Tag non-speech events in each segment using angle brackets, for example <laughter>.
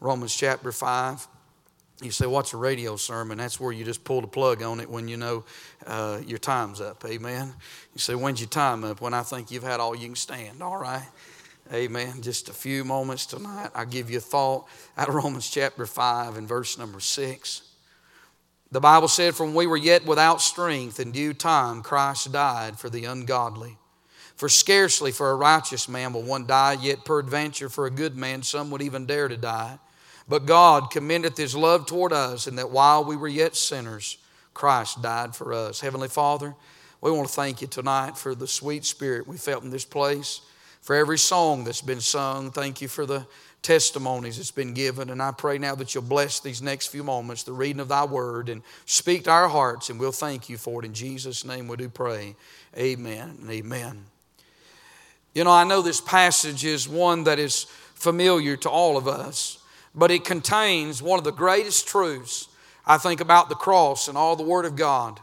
Romans chapter 5. You say, What's a radio sermon? That's where you just pull the plug on it when you know uh, your time's up. Amen. You say, When's your time up? When I think you've had all you can stand. All right. Amen. Just a few moments tonight. I'll give you a thought out of Romans chapter 5 and verse number 6. The Bible said, From we were yet without strength, in due time Christ died for the ungodly. For scarcely for a righteous man will one die, yet peradventure for a good man some would even dare to die. But God commendeth his love toward us, in that while we were yet sinners, Christ died for us. Heavenly Father, we want to thank you tonight for the sweet spirit we felt in this place for every song that's been sung. Thank you for the testimonies that's been given. And I pray now that you'll bless these next few moments, the reading of thy word, and speak to our hearts, and we'll thank you for it. In Jesus' name we do pray. Amen and amen. You know, I know this passage is one that is familiar to all of us, but it contains one of the greatest truths, I think, about the cross and all the Word of God.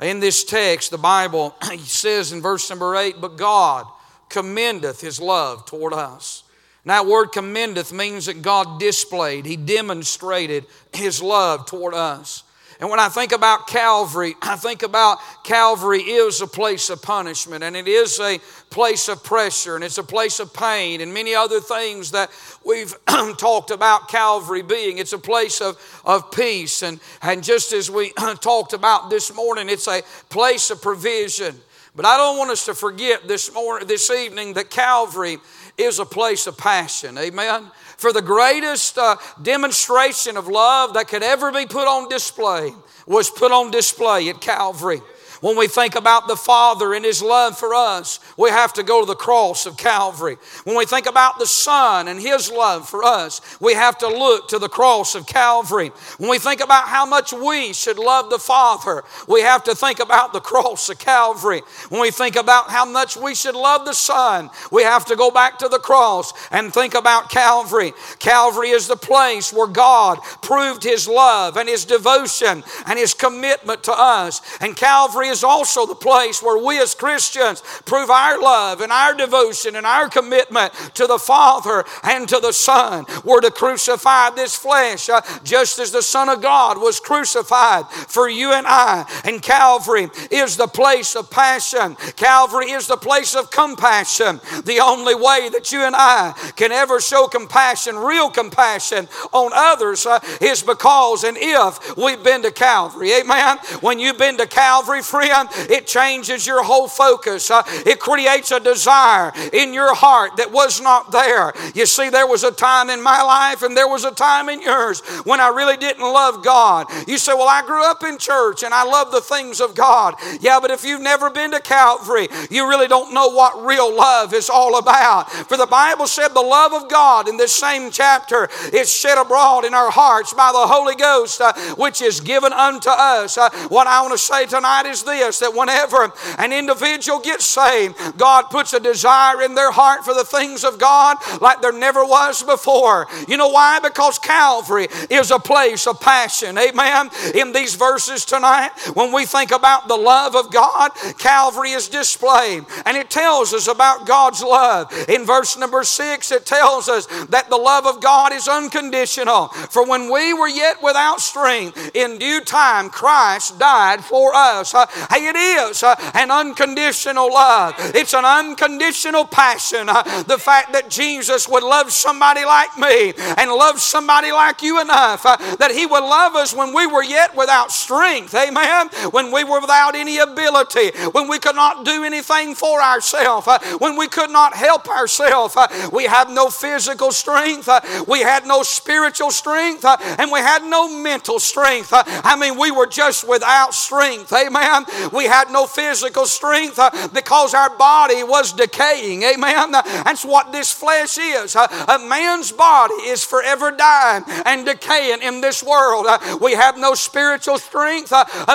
In this text, the Bible <clears throat> says in verse number eight, But God, commendeth his love toward us. And that word commendeth means that God displayed, he demonstrated his love toward us. And when I think about Calvary, <clears throat> I think about Calvary is a place of punishment and it is a place of pressure and it's a place of pain and many other things that we've <clears throat> talked about Calvary being. It's a place of, of peace. And, and just as we <clears throat> talked about this morning, it's a place of provision. But I don't want us to forget this morning, this evening, that Calvary is a place of passion. Amen. For the greatest uh, demonstration of love that could ever be put on display was put on display at Calvary. When we think about the Father and His love for us, we have to go to the cross of Calvary. When we think about the Son and His love for us, we have to look to the cross of Calvary. When we think about how much we should love the Father, we have to think about the cross of Calvary. When we think about how much we should love the Son, we have to go back to the cross and think about Calvary. Calvary is the place where God proved His love and His devotion and His commitment to us. And Calvary is also the place where we as Christians prove our love and our devotion and our commitment to the Father and to the Son. We're to crucify this flesh uh, just as the Son of God was crucified for you and I. And Calvary is the place of passion, Calvary is the place of compassion. The only way that you and I can ever show compassion, real compassion on others, uh, is because and if we've been to Calvary. Amen. When you've been to Calvary, friend, it changes your whole focus. Uh, it creates a desire in your heart that was not there. You see, there was a time in my life and there was a time in yours when I really didn't love God. You say, Well, I grew up in church and I love the things of God. Yeah, but if you've never been to Calvary, you really don't know what real love is all about. For the Bible said the love of God in this same chapter is shed abroad in our hearts by the Holy Ghost, uh, which is given unto us. Uh, what I want to say tonight is this that whenever an individual gets saved, God puts a desire in their heart for the things of God like there never was before. You know why? Because Calvary is a place of passion. Amen. In these verses tonight, when we think about the love of God, Calvary is displayed. And it tells us about God's love. In verse number six, it tells us that the love of God is unconditional. For when we were yet without strength, in due time Christ died for us. Uh, Hey, it is uh, an unconditional love. It's an unconditional passion. Uh, the fact that Jesus would love somebody like me and love somebody like you enough uh, that He would love us when we were yet without strength. Amen. When we were without any ability, when we could not do anything for ourselves, when we could not help ourselves. We had no physical strength, we had no spiritual strength, and we had no mental strength. I mean, we were just without strength. Amen. We had no physical strength uh, because our body was decaying. Amen. That's what this flesh is. Uh, a man's body is forever dying and decaying in this world. Uh, we have no spiritual strength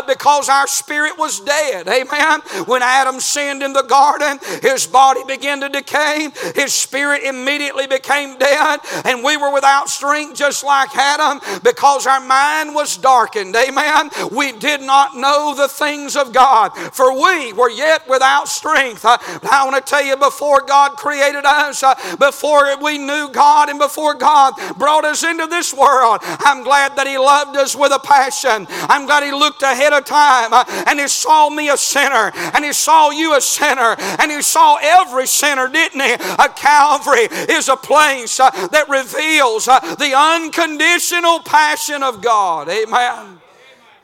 because our spirit was dead. Amen. When Adam sinned in the garden, his body began to decay, his spirit immediately became dead, and we were without strength just like Adam because our mind was darkened. Amen. We did not know the things of God, for we were yet without strength. Uh, I want to tell you, before God created us, uh, before we knew God, and before God brought us into this world, I'm glad that He loved us with a passion. I'm glad He looked ahead of time uh, and He saw me a sinner, and He saw you a sinner, and He saw every sinner, didn't He? A Calvary is a place that reveals the unconditional passion of God. Amen.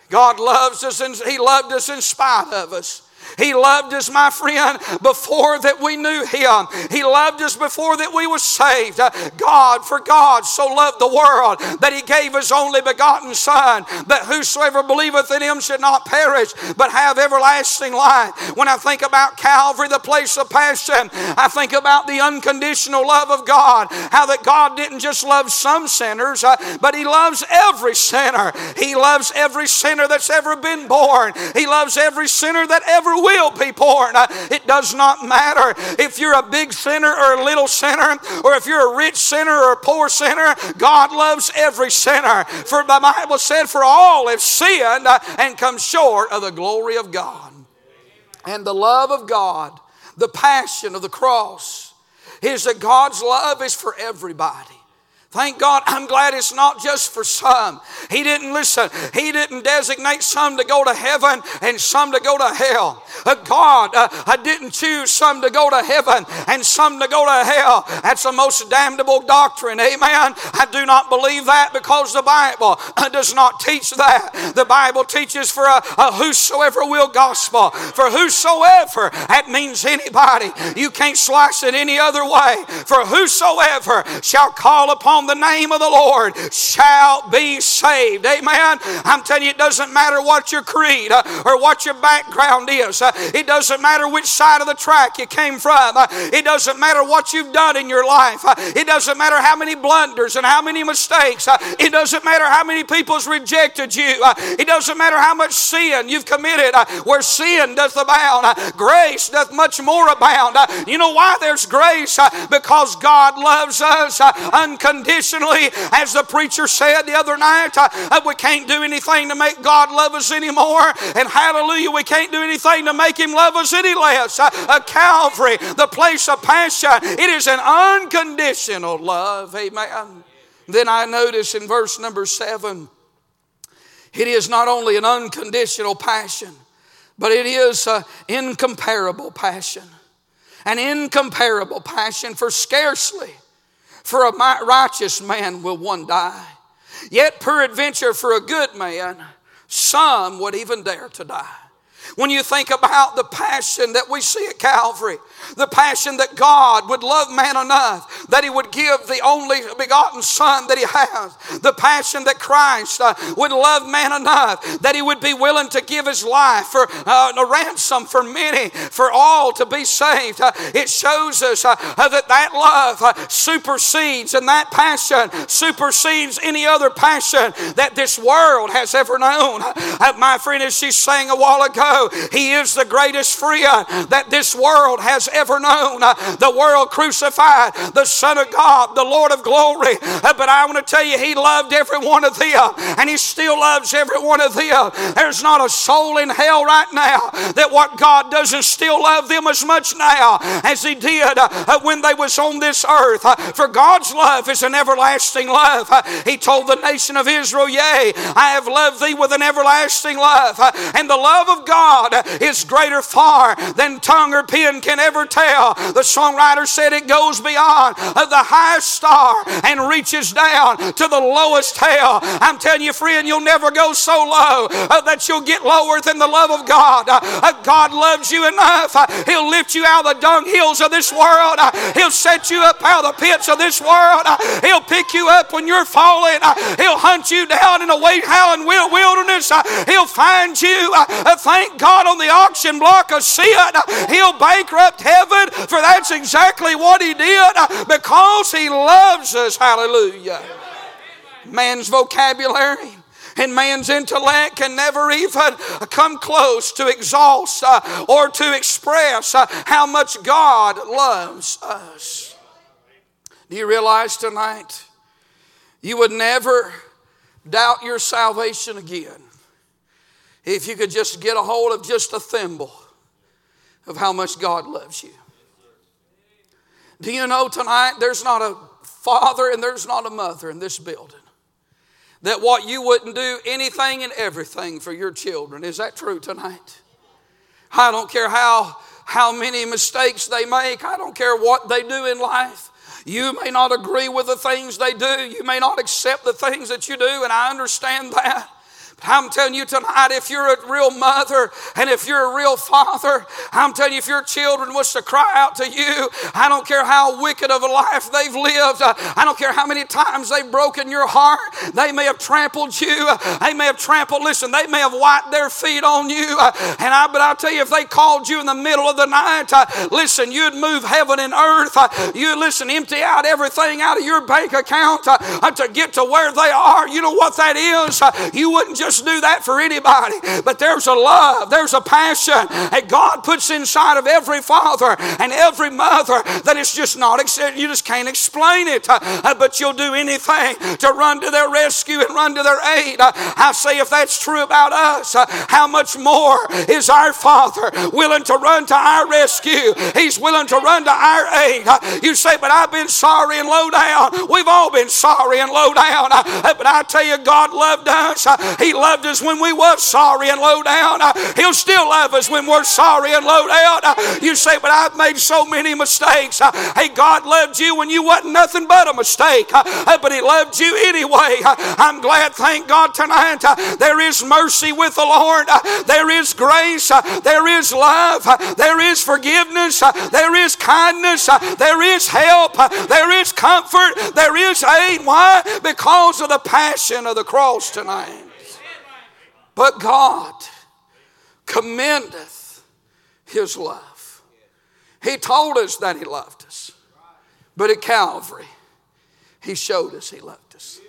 God loves us and He loved us in spite of us. He loved us, my friend, before that we knew Him. He loved us before that we were saved. God, for God so loved the world that He gave His only begotten Son, that whosoever believeth in Him should not perish, but have everlasting life. When I think about Calvary, the place of passion, I think about the unconditional love of God. How that God didn't just love some sinners, uh, but He loves every sinner. He loves every sinner that's ever been born. He loves every sinner that ever will be born. Uh, it does not matter if you're a big sinner or a little sinner, or if you're a rich sinner or a poor sinner. God loves every sinner. For the Bible said, For all have sinned uh, and come short of the glory of God. And the love of God, the passion of the cross, is that God's love is for everybody. Thank God, I'm glad it's not just for some. He didn't listen, He didn't designate some to go to heaven and some to go to hell. Uh, God uh, I didn't choose some to go to heaven and some to go to hell. That's the most damnable doctrine. Amen. I do not believe that because the Bible uh, does not teach that. The Bible teaches for a, a whosoever will gospel. For whosoever, that means anybody. You can't slice it any other way. For whosoever shall call upon the name of the Lord shall be saved. Amen. I'm telling you, it doesn't matter what your creed uh, or what your background is. Uh, it doesn't matter which side of the track you came from. Uh, it doesn't matter what you've done in your life. Uh, it doesn't matter how many blunders and how many mistakes. Uh, it doesn't matter how many people's rejected you. Uh, it doesn't matter how much sin you've committed. Where sin doth abound, grace doth much more abound. You know why there's grace? Because God loves us unconditionally unconditionally. As the preacher said the other night, we can't do anything to make God love us anymore. And hallelujah, we can't do anything to make Him love us any less. Uh, uh, Calvary, the place of passion, it is an unconditional love. Amen. Then I notice in verse number seven, it is not only an unconditional passion, but it is an incomparable passion. An incomparable passion for scarcely for a righteous man will one die. Yet, peradventure, for a good man, some would even dare to die. When you think about the passion that we see at Calvary, the passion that God would love man enough that he would give the only begotten Son that he has, the passion that Christ uh, would love man enough that he would be willing to give his life for uh, a ransom for many, for all to be saved. Uh, it shows us uh, uh, that that love uh, supersedes and that passion supersedes any other passion that this world has ever known. my friend, as she sang a while ago, he is the greatest friend that this world has ever known. Uh, the world crucified the Son of God, the Lord of glory. Uh, but I want to tell you, He loved every one of them, and He still loves every one of them. There's not a soul in hell right now that what God doesn't still love them as much now as He did uh, uh when they was on this earth. For God's love is an everlasting love. He told the nation of Israel, Yea, I have loved thee with an everlasting love. And the love of God is greater far than tongue or pen can ever tell. The songwriter said it goes beyond uh, the highest star and reaches down to the lowest hell. I'm telling you, friend, you'll never go so low uh, that you'll get lower than the love of God. Uh, uh God loves you enough. Uh, he'll lift you out of the dunghills of this world. Uh, he'll set you up out of the pits of this world. He'll pick you up when you're falling. He'll hunt you down in a way howling wilderness. He'll find you. Thank God on the auction block of sin. He'll bankrupt heaven, for that's exactly what He did because He loves us. Hallelujah. Man's vocabulary and man's intellect can never even come close to exhaust uh, or to express uh, how much God loves us. Do you realize tonight you would never doubt your salvation again if you could just get a hold of just a thimble of how much God loves you. Do you know tonight there's not a father and there's not a mother in this building that what you wouldn't do anything and everything for your children. Is that true tonight? I don't care how how many mistakes they make. I don't care what they do in life. You may not agree with the things they do. You may not accept the things that you do, and I understand that. I'm telling you tonight, if you're a real mother and if you're a real father, I'm telling you, if your children was to cry out to you, I don't care how wicked of a life they've lived, I don't care how many times they've broken your heart, they may have trampled you, they may have trampled, listen, they may have wiped their feet on you, and I, but I'll tell you, if they called you in the middle of the night, listen, you'd move heaven and earth, you listen, empty out everything out of your bank account to get to where they are. You know what that is? You wouldn't just just do that for anybody, but there's a love, there's a passion that God puts inside of every father and every mother that it's just not, you just can't explain it, uh, but you'll do anything to run to their rescue and run to their aid. I say, if that's true about us, uh, how much more is our Father willing to run to our rescue? He's willing to run to our aid. You say, but I've been sorry and low down. We've all been sorry and low down, but I tell you, God loved us. He loved us when we was sorry and low down. Uh, he'll still love us when we're sorry and low down. Uh, you say, but I've made so many mistakes. Uh, hey, God loved you when you wasn't nothing but a mistake, uh, but He loved you anyway. Uh, I'm glad, thank God, tonight uh, there is mercy with the Lord. There is grace. There is love. There is forgiveness. There is kindness. There is help. There is comfort. There is aid. Why? Because of the passion of the cross tonight. But God commendeth his love. He told us that he loved us. But at Calvary, he showed us he loved us.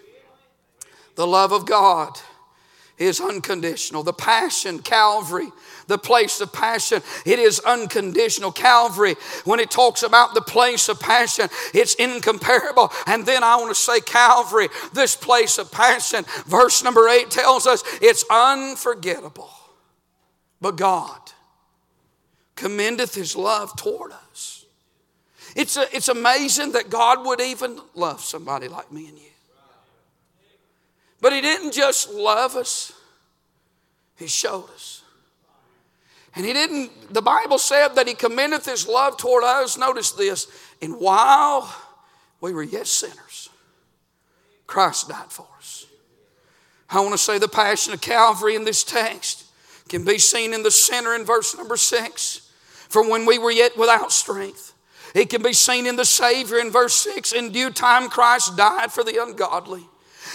The love of God is unconditional. The passion, Calvary, the place of passion, it is unconditional. Calvary, when it talks about the place of passion, it's incomparable. And then I want to say, Calvary, this place of passion, verse number eight tells us it's unforgettable. But God commendeth his love toward us. It's, a, it's amazing that God would even love somebody like me and you. But He didn't just love us, He showed us. And He didn't, the Bible said that He commendeth His love toward us. Notice this, and while we were yet sinners, Christ died for us. I want to say the passion of Calvary in this text can be seen in the center in verse number six. For when we were yet without strength, it can be seen in the Savior in verse 6. In due time, Christ died for the ungodly.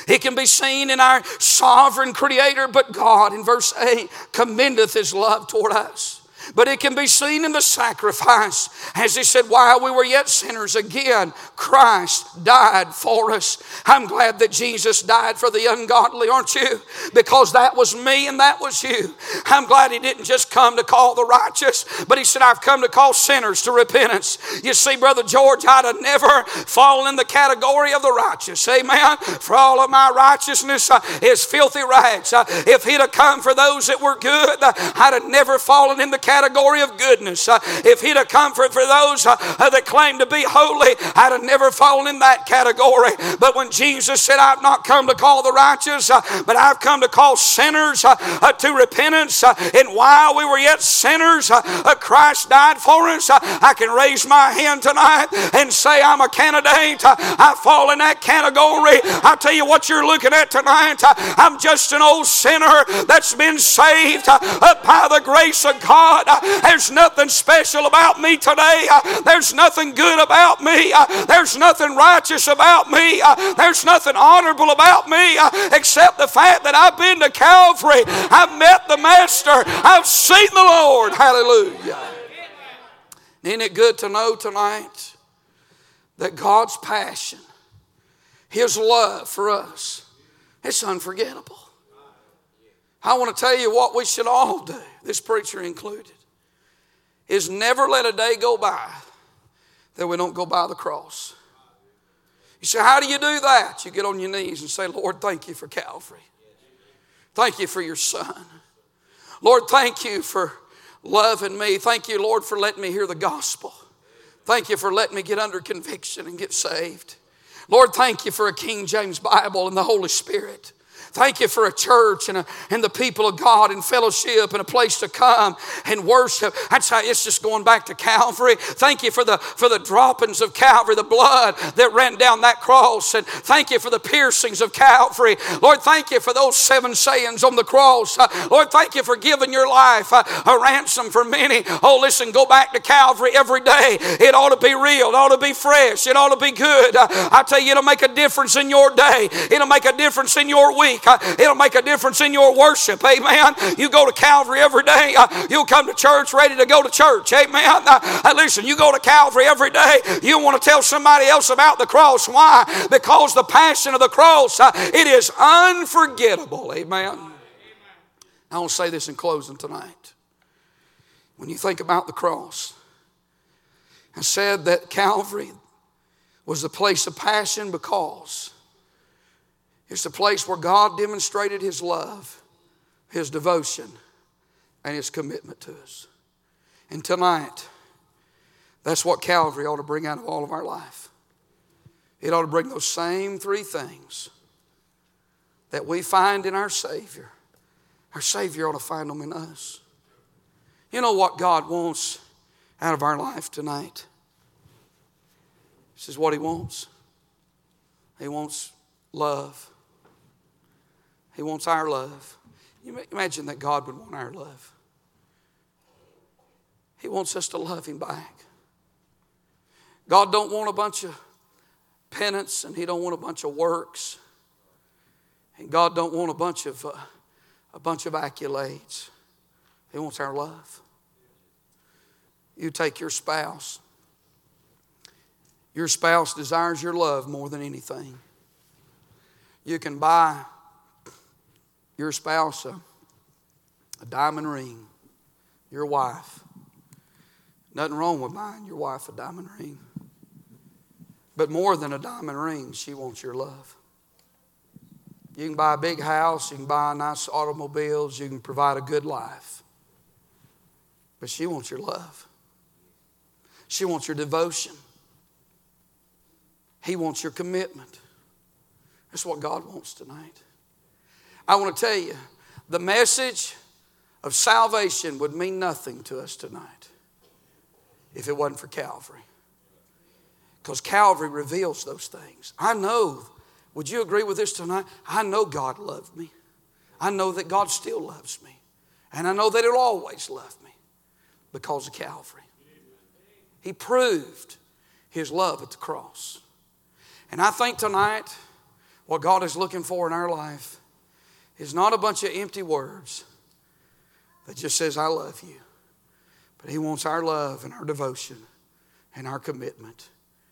It can be seen in our sovereign creator, but God, in verse 8, commendeth his love toward us. But it can be seen in the sacrifice. As he said, while we were yet sinners, again, Christ died for us. I'm glad that Jesus died for the ungodly, aren't you? Because that was me and that was you. I'm glad he didn't just come to call the righteous, but he said, I've come to call sinners to repentance. You see, Brother George, I'd have never fallen in the category of the righteous. Amen. For all of my righteousness uh, is filthy rags. Uh, if he'd have come for those that were good, uh, I'd have never fallen in the category category of goodness. Uh, if He'd have comfort for those uh, that claim to be holy, I'd have never fallen in that category. But when Jesus said, I've not come to call the righteous, uh, but I've come to call sinners uh, uh, to repentance, uh, and while we were yet sinners, Christ died for us, I can raise my hand tonight and say, I'm a candidate. I fall in that category. I'll tell you what you're looking at tonight. I'm just an old sinner that's been saved by the grace of God. Uh, there's nothing special about me today. Uh, there's nothing good about me. Uh, there's nothing righteous about me. There's nothing honorable about me except the fact that I've been to Calvary. I've met the Master. I've seen the Lord. Hallelujah. Isn't it good to know tonight that God's passion, His love for us, it's unforgettable. I want to tell you what we should all do, this preacher included is never let a day go by that we don't go by the cross. You say, How do you do that? You get on your knees and say, Lord, thank you for Calvary. Thank you for your son. Lord, thank you for loving me. Thank you, Lord, for letting me hear the gospel. Thank you for letting me get under conviction and get saved. Lord, thank you for a King James Bible and the Holy Spirit. Thank you for a church and, a, and the people of God and fellowship and a place to come and worship. That's how it's just going back to Calvary. Thank you for the for the droppings of Calvary, the blood that ran down that cross. And thank you for the piercings of Calvary. Lord, thank you for those seven sayings on the cross. Uh, Lord, thank you for giving your life uh, a ransom for many. Oh, listen, go back to Calvary every day. It ought to be real. It ought to be fresh. It ought to be good. Uh, I tell you, it'll make a difference in your day. It'll make a difference in your week week. Uh, it'll make a difference in your worship. Amen. You go to Calvary every day. Uh, you'll come to church ready to go to church. Amen. Uh, listen, you go to Calvary every day. You want to tell somebody else about the cross. Why? Because the passion of the cross, it is unforgettable. Amen. I want to say this in closing tonight. When you think about the cross, I said that Calvary was the place of passion because it's the place where God demonstrated His love, His devotion, and His commitment to us. And tonight, that's what Calvary ought to bring out of all of our life. It ought to bring those same three things that we find in our Savior. Our Savior ought to find them in us. You know what God wants out of our life tonight? This is what He wants. He wants love. He wants our love. You imagine that God would want our love. He wants us to love him back. God don't want a bunch of penance and he don't want a bunch of works. And God don't want a bunch of uh, a bunch of accolades. He wants our love. You take your spouse. Your spouse desires your love more than anything. You can buy your spouse a, a diamond ring, your wife. Nothing wrong with buying your wife a diamond ring. But more than a diamond ring, she wants your love. You can buy a big house, you can buy nice automobiles, you can provide a good life. But she wants your love. She wants your devotion. He wants your commitment. That's what God wants tonight. I want to tell you, the message of salvation would mean nothing to us tonight if it wasn't for Calvary. Because Calvary reveals those things. I know, would you agree with this tonight? I know God loved me. I know that God still loves me. And I know that He'll always love me because of Calvary. He proved His love at the cross. And I think tonight, what God is looking for in our life is not a bunch of empty words that just says, I love you. But He wants our love and our devotion and our commitment.